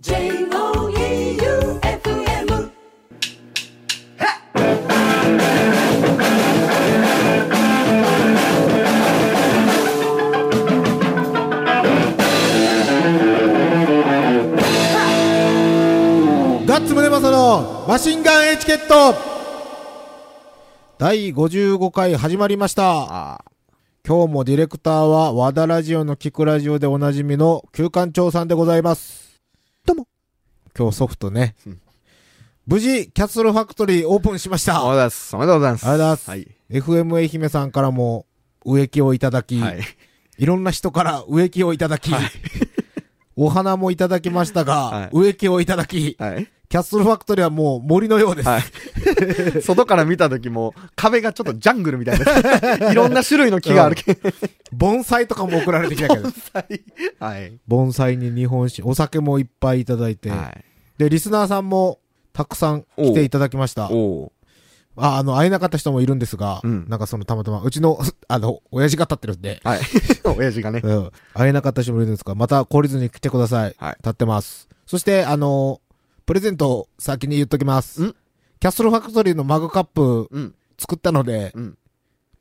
J-O-E-U-F-M ガッツムネマソのマシンガンエチケット第55回始まりました。今日もディレクターは和田ラジオの聞くラジオでおなじみの旧館長さんでございます。今日ソフトね。無事、キャッスルファクトリーオープンしました。おめでとうございます。おめでとうございます。ありがとうございますはい。FM 愛媛さんからも植木をいただき、はいい、。ろんな人から植木をいただき、お花もいただきましたが、はい植木をいただき、はい。キャッスルファクトリーはもう森のようです。はい。外から見た時も、壁がちょっとジャングルみたいな。いろんな種類の木があるけど。盆栽とかも送られてきたけど。はい。盆栽に日本酒、お酒もいっぱいいただいて、はい。で、リスナーさんもたくさん来ていただきました。おあ、あの、会えなかった人もいるんですが、うんなんかそのたまたま、うちの、あの、親父が立ってるんで、はい。親父がね。うん。会えなかった人もいるんですが、また懲りずに来てください。はい立ってます。そして、あの、プレゼントを先に言っときます。んキャッスルファクトリーのマグカップうん。作ったので、うん。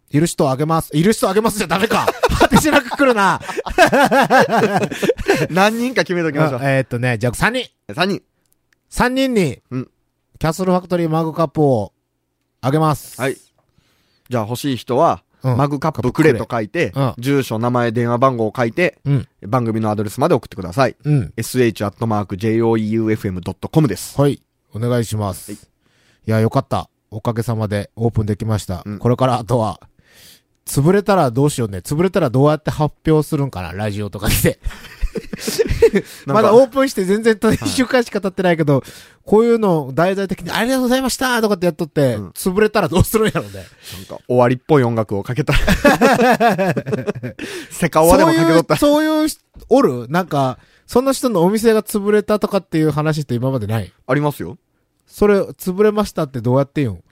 いる人あげます。いる人あげますじゃダメか。果てしなく来るな。何人か決めときましょう。あえーっとね、じゃあ3人。3人。3人に、うんキャッスルファクトリーマグカップをあげます。はい。じゃあ欲しい人は、うんマグカップくれと書いて、うん住所、名前、電話番号を書いて、うん。番組のアドレスまで送ってください。うん。sh.joeufm.com です。はい。お願いします。はいい、や、よかった。おかげさまでオープンできました。うんこれからあとは、潰れたらどうしようね。潰れたらどうやって発表するんかなラジオとかで。まだオープンして全然と一週間しか経ってないけど、こういうのを題材的にありがとうございましたとかってやっとって、うん潰れたらどうするんやろうね。なんか、終わりっぽい音楽をかけた。セカオワでもかけとった。そういう、そういう人おる？なんか、その人のお店が潰れたとかっていう話って今までない？ありますよ。それ、潰れましたってどうやって言うん？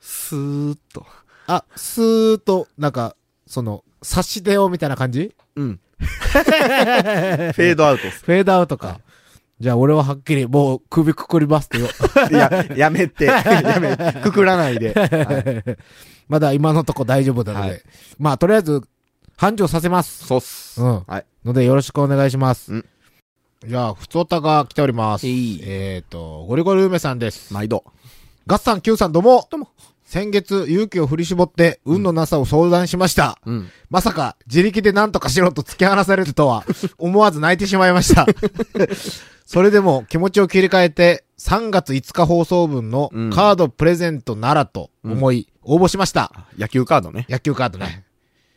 スーッと。あ、スーッと、なんか、その、差し出ようみたいな感じ？うん。フェードアウトです。フェードアウトか。じゃあ俺ははっきりもう首くくりますってよ。いや、やめて。やめ、くくらないで。はいまだ今のとこ大丈夫なので。はいまあとりあえず、繁盛させます。そうっす。うん。はい。のでよろしくお願いします。うんじゃあ、ふつおたが来ております。えいえっ、と、ゴリゴリ梅さんです。毎度。ガッサン Q さんどうも。どうも先月、勇気を振り絞って、運のなさを相談しました。うん。まさか、自力で何とかしろと突き放されるとは、思わず泣いてしまいました。それでも気持ちを切り替えて、3月5日放送分のうんカードプレゼントならと思い、応募しました。野球カードね。野球カードね。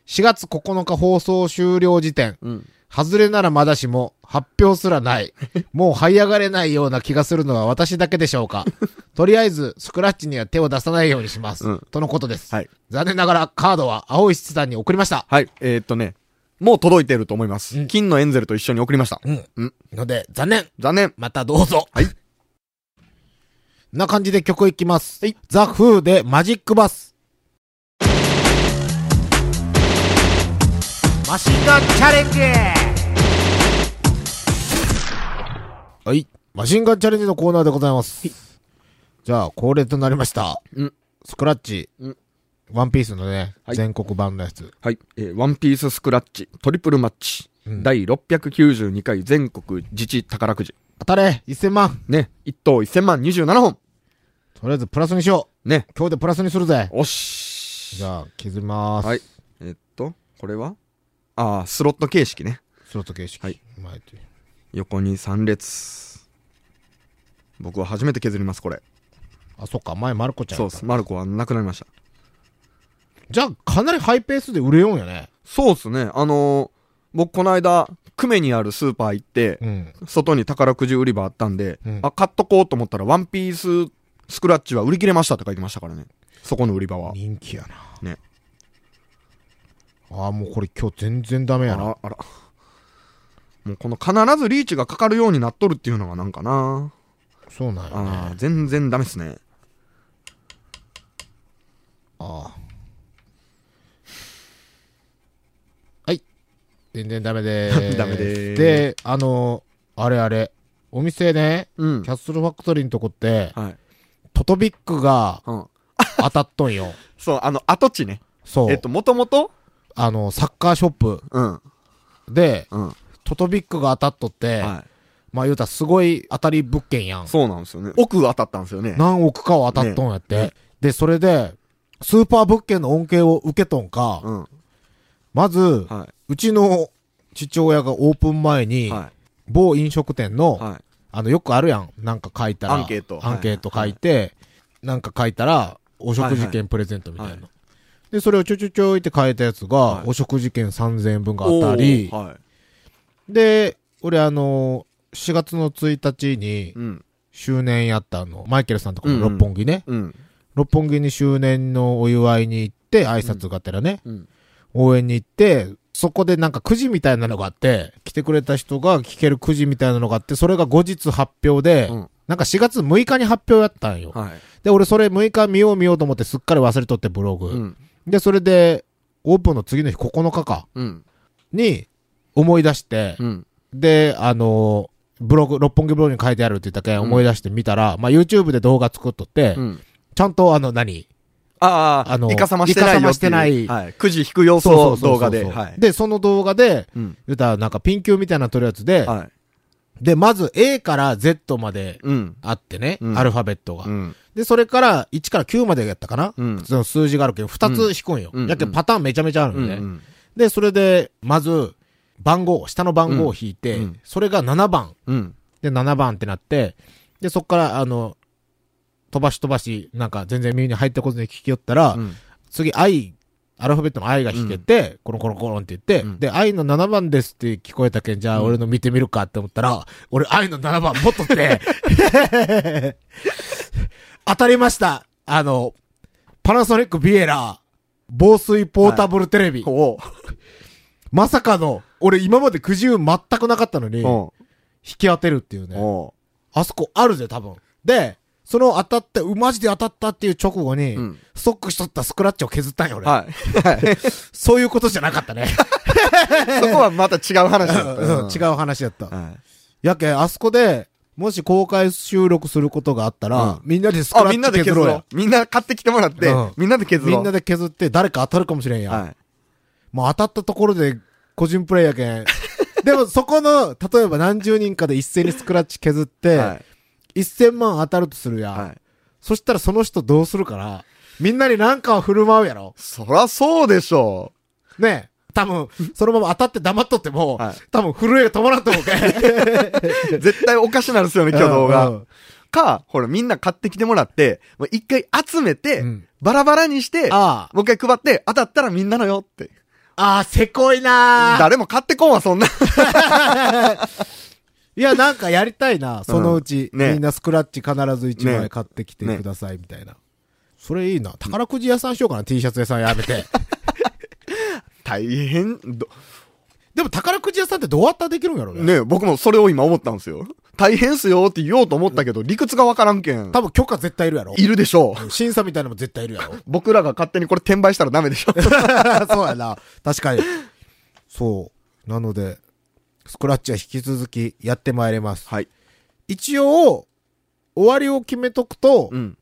4月9日放送終了時点、うん。外れならまだしも、発表すらない。もう這い上がれないような気がするのは私だけでしょうか。とりあえず、スクラッチには手を出さないようにします。うんとのことです。はい。残念ながらカードは青石さんに送りました。はい。えーっとね、もう届いてると思います。うん金のエンゼルと一緒に送りました。うん。うんので、残念。残念。またどうぞ。はい。な感じで曲いきます。ザ・フーでマジックバス。マシンガンチャレンジはい。マシンガンチャレンジのコーナーでございます。じゃあ、恒例となりました。うんスクラッチ。うんワンピースのね、はい全国版のやつ。はい。えーワンピーススクラッチ、トリプルマッチ。うん第692回全国自治宝くじ。当たれ !1000 万ね。1等1000万27本。とりあえずプラスにしよね。う今日でプラスにするぜおし。じゃあ、削りまーす。はい。えーっと、これは？ああ、スロット形式ね。スロット形式。はい。前という横に3列。僕は初めて削ります、これ。あ、そっか、前マルコちゃんやったそうっす。マルコはなくなりました。じゃあ、かなりハイペースで売れようんやね。そうっすね。あのー僕この間、久米にあるスーパー行って、うん。外に宝くじ売り場あったんで、うんあ、買っとこうと思ったら、ワンピーススクラッチは売り切れましたって書いてましたからね。そこの売り場は。人気やな。ね。ああ、もうこれ今日全然ダメやな。あら、あら。もうこの必ずリーチがかかるようになっとるっていうのがなんかな。そうなんやあねー。全然ダメっすね。ああ。はい。全然ダメでーす。ダメでーすで、あの、あれあれ、お店ね、うんキ。ャッスルファクトリーのとこって、はい。トトビックがうん。当たっとんよ。そう、あの、跡地ね。そう。えっと、もともとあの、サッカーショップうん。で、うん。トトビックが当たっとって、はまあ言うたらすごい当たり物件やんい。。そうなんですよね。奥当たったんですよね。何億かは当たっとんやって。ねで、それで、スーパー物件の恩恵を受けとんか、うん。まず、はうちの父親がオープン前い。に、は某飲食店の、い。はい。あの、よくあるやん。なんか書いたら。アンケートアンケート書いて、なんか書いたら、お食事券プレゼントみたいな。はいはで、それをちょちょちょいって書いたやつが、はいお食事券3000円分が当たり、おーはい。で、俺あの4月の1日にうん。周年やったあの、マイケルさんとかの六本木ね。うん。六本木に周年のお祝いに行って、挨拶がてらね、うん。応援に行って、そこでなんかくじみたいなのがあって、来てくれた人が聞けるくじみたいなのがあって、それが後日発表で、うんなんか4月6日に発表やったんよ。はい。で、俺それ6日見よう見ようと思ってすっかり忘れとってブログ。うん。で、それで、オープンの次の日9日か、うん。に思い出して、うん。で、あのブログ、六本木ブログに書いてあるって言ったけんうん思い出して見たら、まあ YouTube で動画作っとって、うん。ちゃんとあの何？ああ、あのイカサマしてないよっていう。イカサマしてないはい。くじ引く様子を動画で。はい。で、その動画で、うん。言ったらなんかピン球みたいなの撮るやつで、はい。で、まず A から Z までうん。あってね、うんアルファベットが、うん。で、それから1から9までやったかな、うん。その数字があるけど、2つ引くんよ。うんやけんパターンめちゃめちゃあるうんん。ね。うん。で、それで、まず、番号、下の番号を引いて、うんうんそれが7番。うん。で、7番ってなって、で、そっから、あの、飛ばし飛ばし、なんか全然耳に入ったことに聞きよったら、うん。次、I、アルファベットの I が弾けて、コロコロコロンって言って、うんで、I の7番ですって聞こえたけん、じゃあうん俺の見てみるかって思ったら、俺 I の7番持っとって、当たりました。あの、パナソニックビエラ、防水ポータブルテレビ。おう。まさかの、俺今までくじ運全くなかったのに、引おき当てるっていうね。おあそこあるぜ、多分。で、その当たって、う、マジで当たったっていう直後に、うん。ストックしとったスクラッチを削ったんよ、俺。はい。はい。そういうことじゃなかったね。そこはまた違う話だった。うん違う話だった。はい。やけん、あそこで、もし公開収録することがあったら、うんみんなでスクあ、ラッチ削ろうやで削ろう。。みんな買ってきてもらってうん、みんなで削ろう。みんなで削って誰か当たるかもしれんや。はい。もう当たったところで個人プレイやけん。でもそこの、例えば何十人かで一斉にスクラッチ削って、はい。1000万当たるとするやん。はい。そしたらその人どうするから、みんなに何かを振る舞うやろ。そらそうでしょねえ。多分、そのまま当たって黙っとっても、はい多分震えが止まらんと思うけん。う。絶対おかしなるっすよね、挙動うがん。か、ほら、みんな買ってきてもらって、もう一回集めて、うんバラバラにして、ああ。もう一回配って、当たったらみんなのよって。ああ、せこいなー誰も買ってこんわ、そんな。いや、なんかやりたいな、そのうち。ねみんなスクラッチ必ず1枚ね買ってきてください、みたいな。それいいな。宝くじ屋さんしようかな、T シャツ屋さんやめて。大変、どでも宝くじ屋さんってどうやったらできるんやろね。ね僕もそれを今思ったんですよ。大変っすよって言おうと思ったけど、理屈がわからんけん。多分許可絶対いるやろ。いるでしょう。審査みたいなのも絶対いるやろ。僕らが勝手にこれ転売したらダメでしょ。そうやな。確かに。そう。なので、スクラッチは引き続きやってまいります。はい。一応、終わりを決めとくと、うん。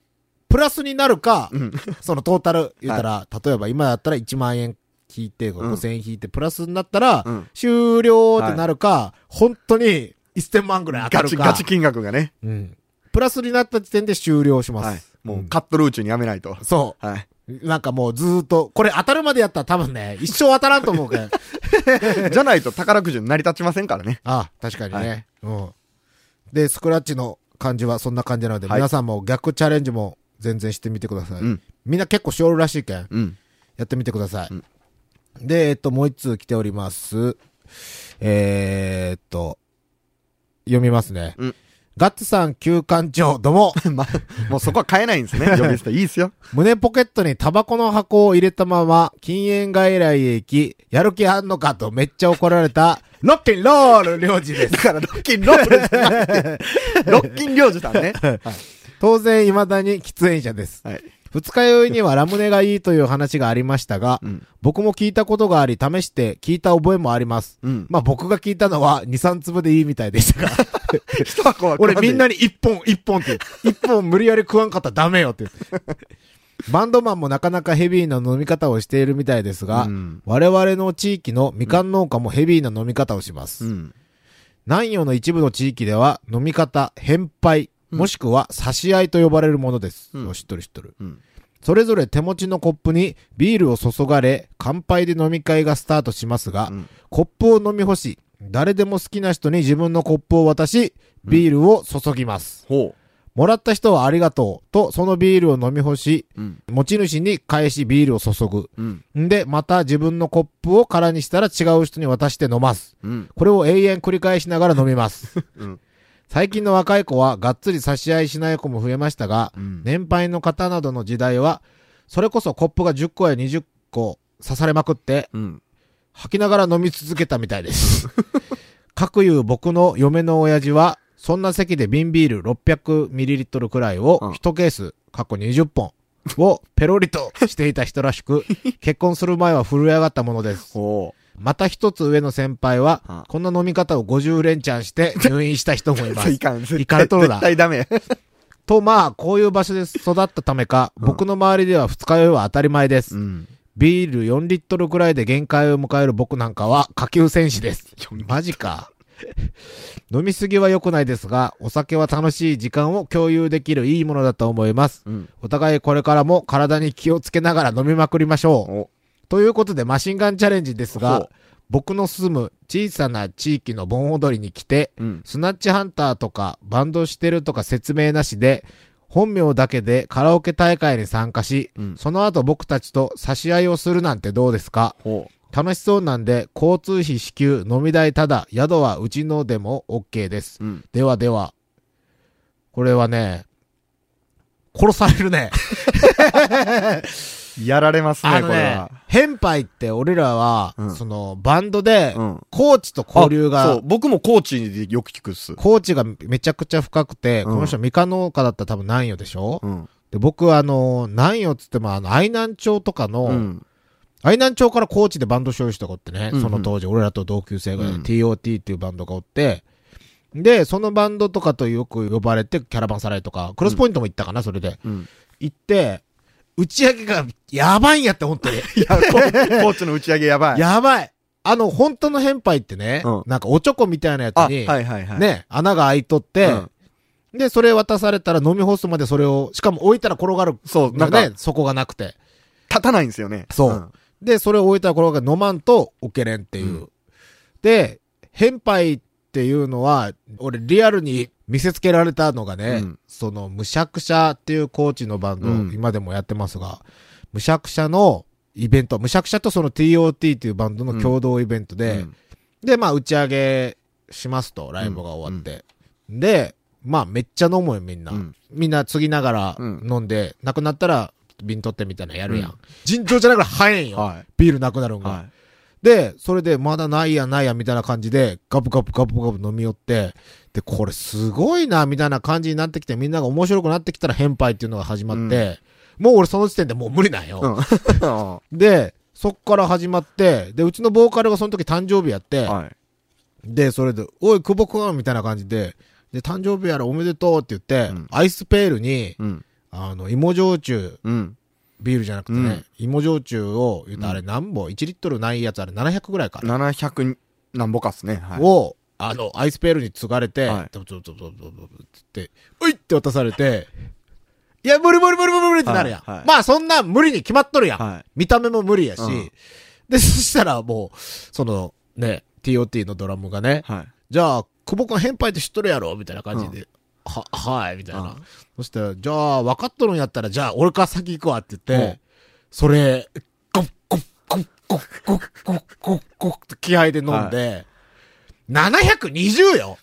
プラスになるか、うん。そのトータル 言ったら、例えば今だったら1万円引いて、うん5000円引いて、プラスになったら、うん終了ってなるか、本当に1000万ぐらい当たガチ、るか。ガチ金額がね。うん。プラスになった時点で終了します。はい。もううんカットルーチュにやめないと。そはい。う。なんかもうずーっと、これ当たるまでやったら多分ね、一生当たらんと思うけど。じゃないと宝くじに成り立ちませんからね。あ確かにね、うん。で、スクラッチの感じはそんな感じなので、はい皆さんも逆チャレンジも全然してみてください。うん。みんな結構しおるらしいけん、うん。やってみてください。うんで、えっと、もう一通来ております。えー、っと、読みますね。うんガッツさん、旧館長、どうも。まあ、もうそこは買えないんですね。呼び捨ていいですよ。胸ポケットにタバコの箱を入れたまま、禁煙外来へ行き、やる気あんのかとめっちゃ怒られた、ロッキンロール領事ですだ。から、ロッキンロールじゃなくて、ロッキン領事さんね。はい。当然、未だに喫煙者です。はい。二日酔いにはラムネがいいという話がありましたが、うん。僕も聞いたことがあり、試して聞いた覚えもあります。うん。まあ僕が聞いたのは2、3粒でいいみたいでしたが、一箱は俺みんなに。に1本、1本って、1本無理やり食わんかったらダメよって。バンドマンもなかなかヘビーな飲み方をしているみたいですが、うん。我々の地域のみかん農家もヘビーな飲み方をします。うん。南洋の一部の地域では飲み方、変杯、うんもしくは差し合いと呼ばれるものです。うんよ知っとる知っとる。うん。それぞれ手持ちのコップにビールを注がれ、乾杯で飲み会がスタートしますが、うんコップを飲み干し、誰でも好きな人に自分のコップを渡し、ビールを注ぎます。ほもらった人はありがとうと、そのビールを飲み干し、う。うん。持ち主に返しビールを注ぐ。うん。んで、また自分のコップを空にしたら違う人に渡して飲ます。うん。これを永遠繰り返しながら飲みます。うん。最近の若い子はがっつり差し合いしない子も増えましたが、うん。年配の方などの時代は、それこそコップが10個や20個刺されまくって、うん。吐きながら飲み続けたみたいです。各いう僕の嫁の親父は、そんな席で瓶ビール 600ml くらいをうん1ケース、過去20本をペロリとしていた人らしく、結婚する前は震え上がったものです。ほまた一つ上の先輩はうん、こんな飲み方を50連チャンして 入院した人もいまう。いす。かん。いかれとるな絶対ダメ。と、まあ、こういう場所で育ったためか、うん僕の周りでは二日酔いは当たり前です。ん。ビール4リットルくらいで限界を迎える僕なんかは下級戦士です。マジか。飲みすぎは良くないですが、お酒は楽しい時間を共有できるいいものだと思います。うん。お互いこれからも体に気をつけながら飲みまくりましょう。お。ということでマシンガンチャレンジですほがう、僕の住む小さな地域の盆踊りに来て、うん。スナッチハンターとかバンドしてるとか説明なしで、本名だけでカラオケ大会に参加し、うん。その後僕たちと差し合いをするなんてどうですか？ほ楽しそうなんで、交通費支給、飲み代ただ、宿はうちのでも OK です。う。うん。ではでは。これはね、殺されるね。やられますね、これは。、変杯って俺らは、うんその、バンドで、うん。コーチと交流あそうが、、僕もコーチでよく聞くっす。コーチがめちゃくちゃ深くて、うんこの人、ミカ農家だったら多分南予でしょ、うん。で、僕はあの、南予っつってもあの、愛南町とかの、うん。愛南町から高知でバンド所有した子ってね、うんうんその当時、俺らと同級生が、うん TOT っていうバンドがおって、で、そのバンドとかとよく呼ばれて、キャラバンサライとか、クロスポイントも行ったかな、それで。うん。行って、打ち上げがやばいんやって、本当に。いや、ココーチの打ち上げやばい。やばい。あの、本当の変杯ってね、うんなんかおちょこみたいなやつあ、はいに、はいはい。ね、穴が開いとって、うんで、それ渡されたら飲み干すまでそれを、しかも置いたら転がる。そう、ななんんか、かね、そこがなくて。立たないんですよね。そうんで、それを置いたら転がる飲まんと置けれんっていう。うんで、変杯っていうのは、俺リアルに見せつけられたのがね、うんその、むしゃくしゃっていうコーチのバンド、うん今でもやってますが、むしゃくしゃのイベント、むしゃくしゃとその TOT っていうバンドの共同イベントで、うんで、まあ打ち上げしますと、ライブが終わって。で、まあめっちゃ飲むよみんな。うんみんな継ぎながらうん飲んで、なくなったら瓶取ってみたいなのやるやん。うん尋常じゃなくら早いんよ。はいビールなくなるんが。はで、それでまだないやないやみたいな感じで、ガブガブガブガブ飲み寄って、で、これすごいな、みたいな感じになってきて、みんなが面白くなってきたら変杯っていうのが始まって、もう俺その時点でもう無理なんよ。い。うん。で、そっから始まって、で、うちのボーカルがその時誕生日やって、はい。で、それで、おい、久保くんみたいな感じで、で、誕生日やらおめでとうって言って、うんアイスペールに、うん。あの、芋焼酎、うん。ビールじゃなくてね、うん芋焼酎を、言うとあれ何本、1リットルないやつあれ700ぐらいか。700なんぼかっすね。はい。を、あの、アイスペールに継がれて、はいドドドドドドドって、ういって渡されて、いや、無理無理無理無理無理ってなるやん。はいはいまあ、そんな無理に決まっとるやん。はい。見た目も無理やし、うんで、そしたらもう、その、ね、TOT のドラムがね、はい。じゃあ、久保君変配って知っとるやろみたいな感じで。は、はい、みたいな。うんそしたら、じゃあ、分かっとるんやったら、じゃあ、俺から先行くわって言って、うんそれ、ゴッゴッゴッゴッゴッゴッゴッゴッって気合で飲んで、720よ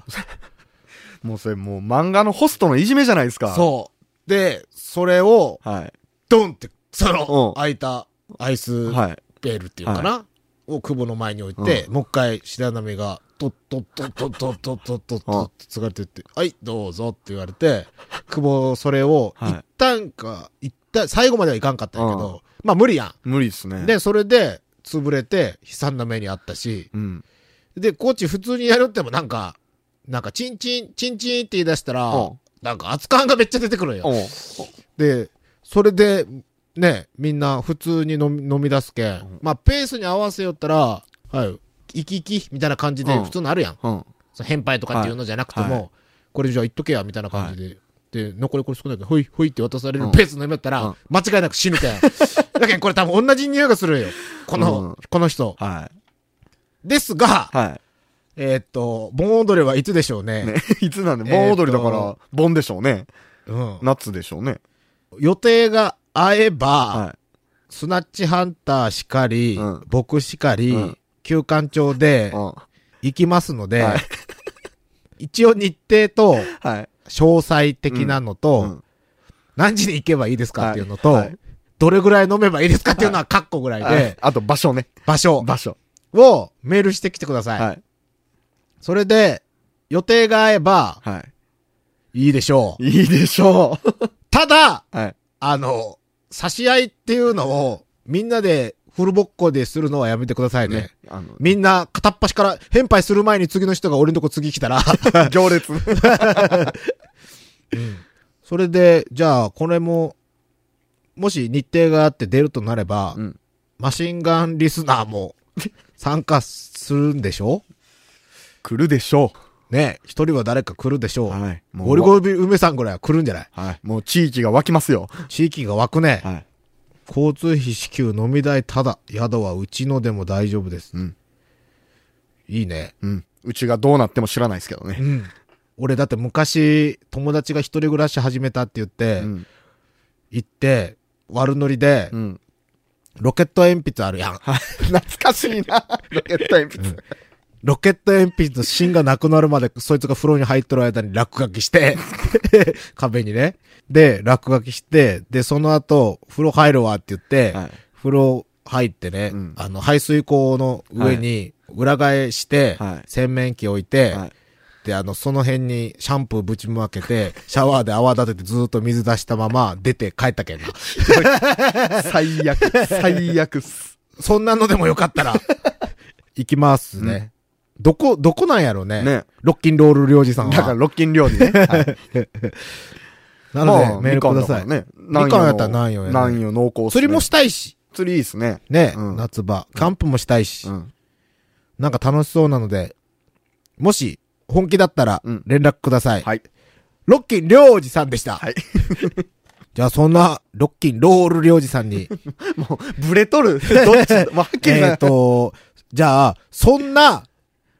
もうそれもう漫画のホストのいじめじゃないですか。そう。で、それを、う。はい。ドンって、そのう、ん開いたアイスはい。ペールっていうかな、を久保の前に置いて、もう一回白波が、とっとっとっとっとっとっとっとっとって継がれてって、はい、どうぞって言われて、久保それを、はい一旦か、一った、最後まではいかんかったんやけど、まあ無理や無理っすね。ん。、で、それで、潰れて、悲惨な目にあったし、うん。で、コーチ普通にやるってもなんか、なんか、チンチン、チンチンって言い出したらうん、なんか熱感がめっちゃ出てくるんよ。で、それで、ね、みんな普通に飲み飲み出すけん。まあ、ペースに合わせよったら、はい、生き生きみたいな感じでうん普通のあるやん。うん。とかっていうのじゃなくても、はいはこれじゃあ言っとけや、みたいな感じで。で、残りこれ少ないから、ほい、ほいって渡されるうんペース飲みよったら、うん間違いなく死ぬけん。だけどこれ多分同じ匂いがするよ。この、うんこの人。はですが、い。はえーっと、盆踊りはいつでしょうね。い。ね、いつなんで、盆踊りだからえーっ、盆でしょうね。うん。夏でしょうね。予定が合えば、はスナッチハンターしかり、うん僕しかり、うん休館長でい。うん。行きますので、はい 一応日程とはい。詳細的なのと、うん何時に行けばいいですかっていうのと、はいはいどれぐらい飲めばいいですかっていうのはカッコぐらいで、はいあと場所ね。場所場所。をメールしてきてください。はい。それで、予定が合えばはいいでしょう。い。いいでしょう。ただ、はい。あの、差し合いっていうのをみんなでフルボッコでするのはやめてくださいね。ね。あの、みんな片っ端から、変配する前に次の人が俺のとこ次来たら、行列。それで、じゃあ、これも、もし日程があって出るとなれば、うんマシンガンリスナーも参加するんでしょ？来るでしょね一人は誰か来るでしょう。はいもうゴリゴリ梅さんぐらいは来るんじゃない？うはい。もう地域が湧きますよ。地域が湧くね。はい。交通費支給飲み代ただ。宿はうちのでも大丈夫です。うん。いいね。うん。うちがどうなっても知らないですけどね。うん。俺だって昔、友達が一人暮らし始めたって言って、うん。行って、悪ノリで、うん。ロケット鉛筆あるやん。はい。懐かしいな。ロケット鉛筆。ロケット鉛筆の芯がなくなるまで、そいつが風呂に入ってる間に落書きして、壁にね。で、落書きして、で、その後、風呂入るわって言って、はい。風呂入ってね、うんあの、排水口の上に裏返して、はい洗面器置いて、はい。で、あの、その辺にシャンプーぶちまけて、シャワーで泡立ててずーっと水出したまま出て帰ったけんな。最悪。最悪っす。そんなのでもよかったら、行きますね。どこ、どこなんやろうね。ね。ロッキンロール領事さんは。だから、ロッキン料理ね。はいなので、まあメールください。ね。みかんやったら南洋やね南洋濃厚釣りもしたいし、釣りいいっすね。ね、うん夏場。キャンプもしたいし、うん。なんか楽しそうなので、もし、本気だったらうん、連絡ください。はい。ロッキン領事さんでした。はい。じゃあ、そんな、ロッキンロール領事さんに、もう、ブレとる。どっち？わけえっが。と、じゃあ、そんな、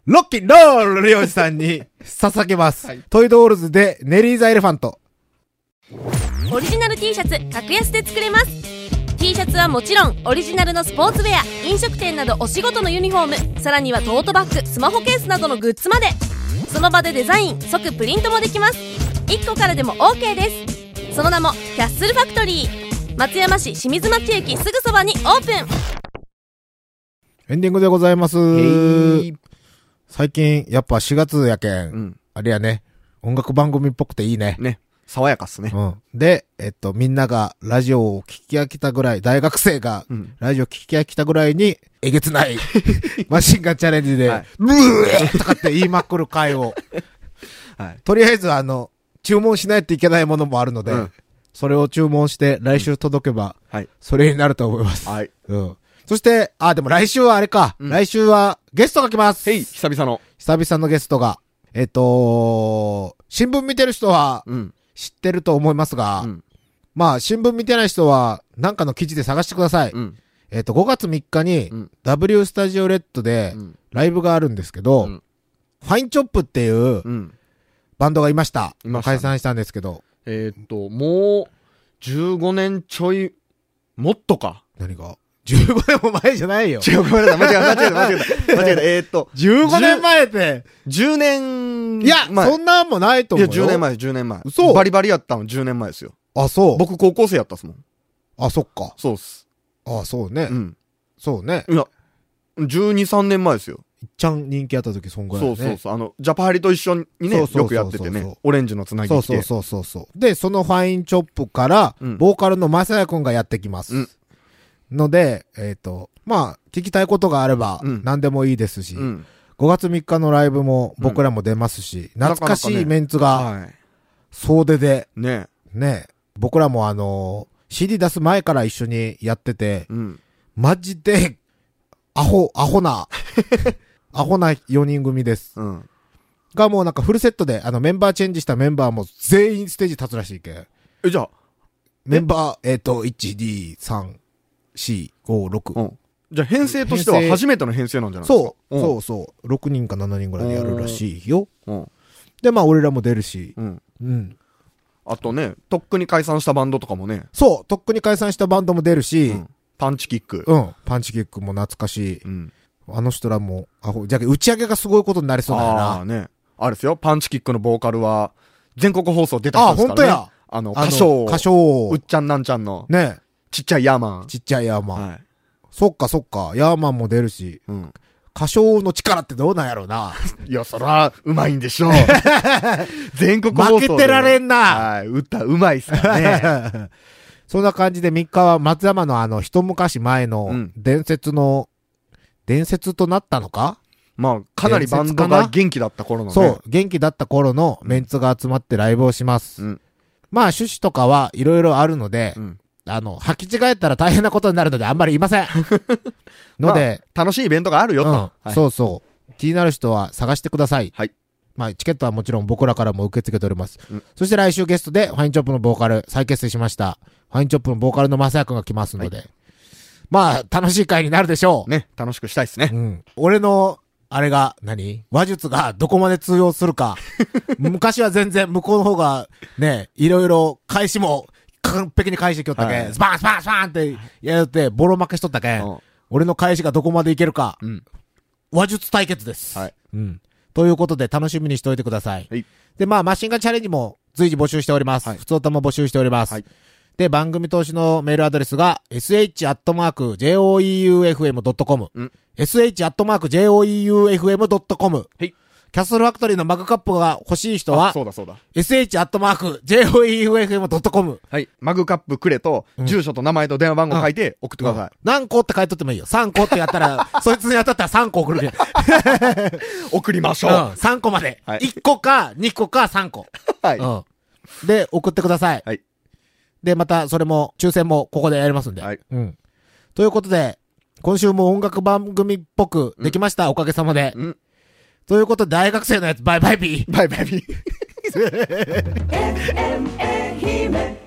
ロッキンロール領事さんに、捧げます。はいトイドールズで、ネリーザエレファント。オリジナル T シャツ格安で作れます T シャツはもちろんオリジナルのスポーツウェア飲食店などお仕事のユニフォームさらにはトートバッグスマホケースなどのグッズまでその場でデザイン即プリントもできます1個からでも OK ですその名もキャッスルファクトリー松山市清水町駅すぐそばにオープンエンディングでございます。最近、やっぱ4月やけん、うん。あれやね、音楽番組っぽくていいね。ね。爽やかっすね。うん。で、えっと、みんながラジオを聞き飽きたぐらい、大学生がうん。ラジオ聞き飽きたぐらいに、えげつない、マシンガンチャレンジで、はいブーとかって言いまくる回を、はい。とりあえずあの、注文しないといけないものもあるので、うんそれを注文して来週届けば、はい。それになると思います。はい。うん。そして、あ、でも来週はあれか。うん来週はゲストが来ます。へい、久々の。久々のゲストが。えっと、新聞見てる人はうん。知ってると思いますが、うん。まあ、新聞見てない人は、なんかの記事で探してください。うん。えっと、5月3日に、うん W スタジオレッドでうん。ライブがあるんですけど、うんファインチョップっていううん。バンドがいました。いましたね解散したんですけど、えーっと、もう、15年ちょい、もっとか。何が ?15 年も前じゃないよ。違う、ごめんなさい。間違えた、間違えた、間違えた。間違えた。えーっと、15年前って、10年いや、前。そんなんもないといや、思うよ。10年。前、10年前。嘘バリバリやったの10年前ですよ。あ、そう。僕高校生やったっすもん。あ、そっか。そうっす。あ、そうね。うん。そうね。いや、12、3年前ですよ。いっちゃん人気あった時そんぐらい。そうそうそう。あの、ジャパハリと一緒にね、そうそうそうそうよくやっててね。オレンジのつなぎ着て。そうそうそうそうそう。で、そのファインチョップから、うんボーカルのまさやくんがやってきます。うんので、えっ、と、まあ、聞きたいことがあれば、うん何でもいいですし、うん。5月3日のライブも僕らも出ますし、うん懐かしいメンツがは総出で、い。ねね、僕らもあのー CD 出す前から一緒にやってて、うん。マジで、アホ、アホな、アホな4人組です。うん。がもうなんかフルセットで、あのメンバーチェンジしたメンバーも全員ステージ立つらしいけ。え、じゃあ、メンバー、えっ、と、1、2、3、4、5、6。うん。じゃあ編成としては初めての編成なんじゃないですか？そう、そうそう。6人か7人ぐらいでやるらしいよ。うん。うん。で、まあ俺らも出るし。うん。うん。あとね、とっくに解散したバンドとかもね、そう、とっくに解散したバンドも出るし、うんパンチキック。うん。パンチキックも懐かしい。うん。あの人らも、アホ、じゃあ打ち上げがすごいことになりそうだよな。ああね。あれですよ、パンチキックのボーカルは、全国放送出た人あ、ですからね。本当や。あの、あの歌唱。歌唱うっ。ちゃんなんちゃんの、ね。ちっちゃいヤーマン。ちっちゃいヤーマン。はい。そっかそっか。ヤーマンも出るし。うん。歌唱の力ってどうなんやろうな。いや、そら、うまいんでしょう。全国放送で。負けてられんな。はい。歌うまいっすからね。そんな感じで3日は松山のあの一昔前のうん伝説の、伝説となったのか？まあ、かなりバンドが元気だった頃のね。そう、元気だった頃のメンツが集まってライブをします。うんまあ趣旨とかはいろいろあるので、うん。あの、履き違えたら大変なことになるのであんまり言いません。ので、まあ楽しいイベントがあるよと。うんはいそうそう。気になる人は探してください。はい。まあ、チケットはもちろん僕らからも受け付けております。うんそして来週ゲストでファインチョップのボーカル再結成しました。ファインチョップのボーカルのまさやくんが来ますので。まあ、楽しい回になるでしょう。ね、楽しくしたいっすね。うん。俺の、あれが何、話術がどこまで通用するか。昔は全然向こうの方が、ね、いろいろ返しも完璧に返してきよったけ、はいスパンスパンスパンってやってボロ負けしとったけ、うん俺の返しがどこまでいけるか。うん。話術対決です。はい。うん。ということで楽しみにしておいてください。はいで、まあ、マシンガンチャレンジも随時募集しております。はい普通歌も募集しております。はいで、番組投資のメールアドレスが、sh.joeufm.com、うん sh.joeufm.com、はいキャッスルファクトリーのマグカップが欲しい人あは、そうだそうだ。sh.joeufm.com。はい。マグカップくれと、住所と名前と電話番号書いて送ってください。何個って書いとってもいいよ。3個ってやったら、そいつに当たったら3個送るけん。送りましょう。うん、3個まで。はい1個か、2個か、3個。はい。うん。で、送ってください。はい。で、また、それも、抽選もここでやりますんで。はい。うん。ということで、今週も音楽番組っぽくできました。おかげさまで。うん。ということで、大学生のやつ、バイバイビー。バイバイビー。